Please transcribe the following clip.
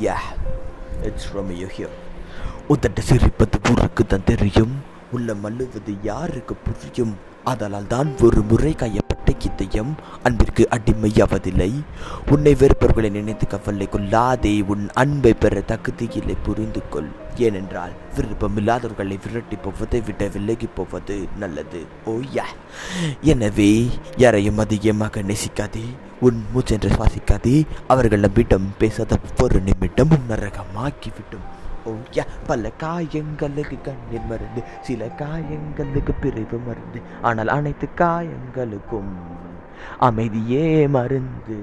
Yeah it's from Romeo here. உதட்ட சிரிப்பது ஊருக்கு தான் தெரியும். உள்ள மல்லுவது யாருக்கு புரியும்? அதனால் தான் ஒரு முறை காயப்பட்ட இதயம் அன்பிற்கு அடிமையாவதில்லை. உன்னை வெறுப்பவர்களை நினைத்து கவலை கொள்ளாதே. உன் அன்பை பெற தகுதியில்லை புரிந்து கொள். ஏனென்றால் விருப்பமில்லாதவர்களை விரட்டி போவதை விட விலகி போவது நல்லது. Oh, ஓ யா எனவே யாரையும் அதிகமாக நேசிக்காதே. உன் மூச்சென்று சுவாசிக்காதே. அவர்கள் நம்மிடம் பேசாத ஒவ்வொரு நிமிடமும் நரகமாக்கிவிடும் ஓ பல காயங்களுக்கு கண்ணீர் மருந்து சில காயங்களுக்கு பிரிவு மருந்து ஆனால் அனைத்து காயங்களுக்கும் அமைதியே மருந்து.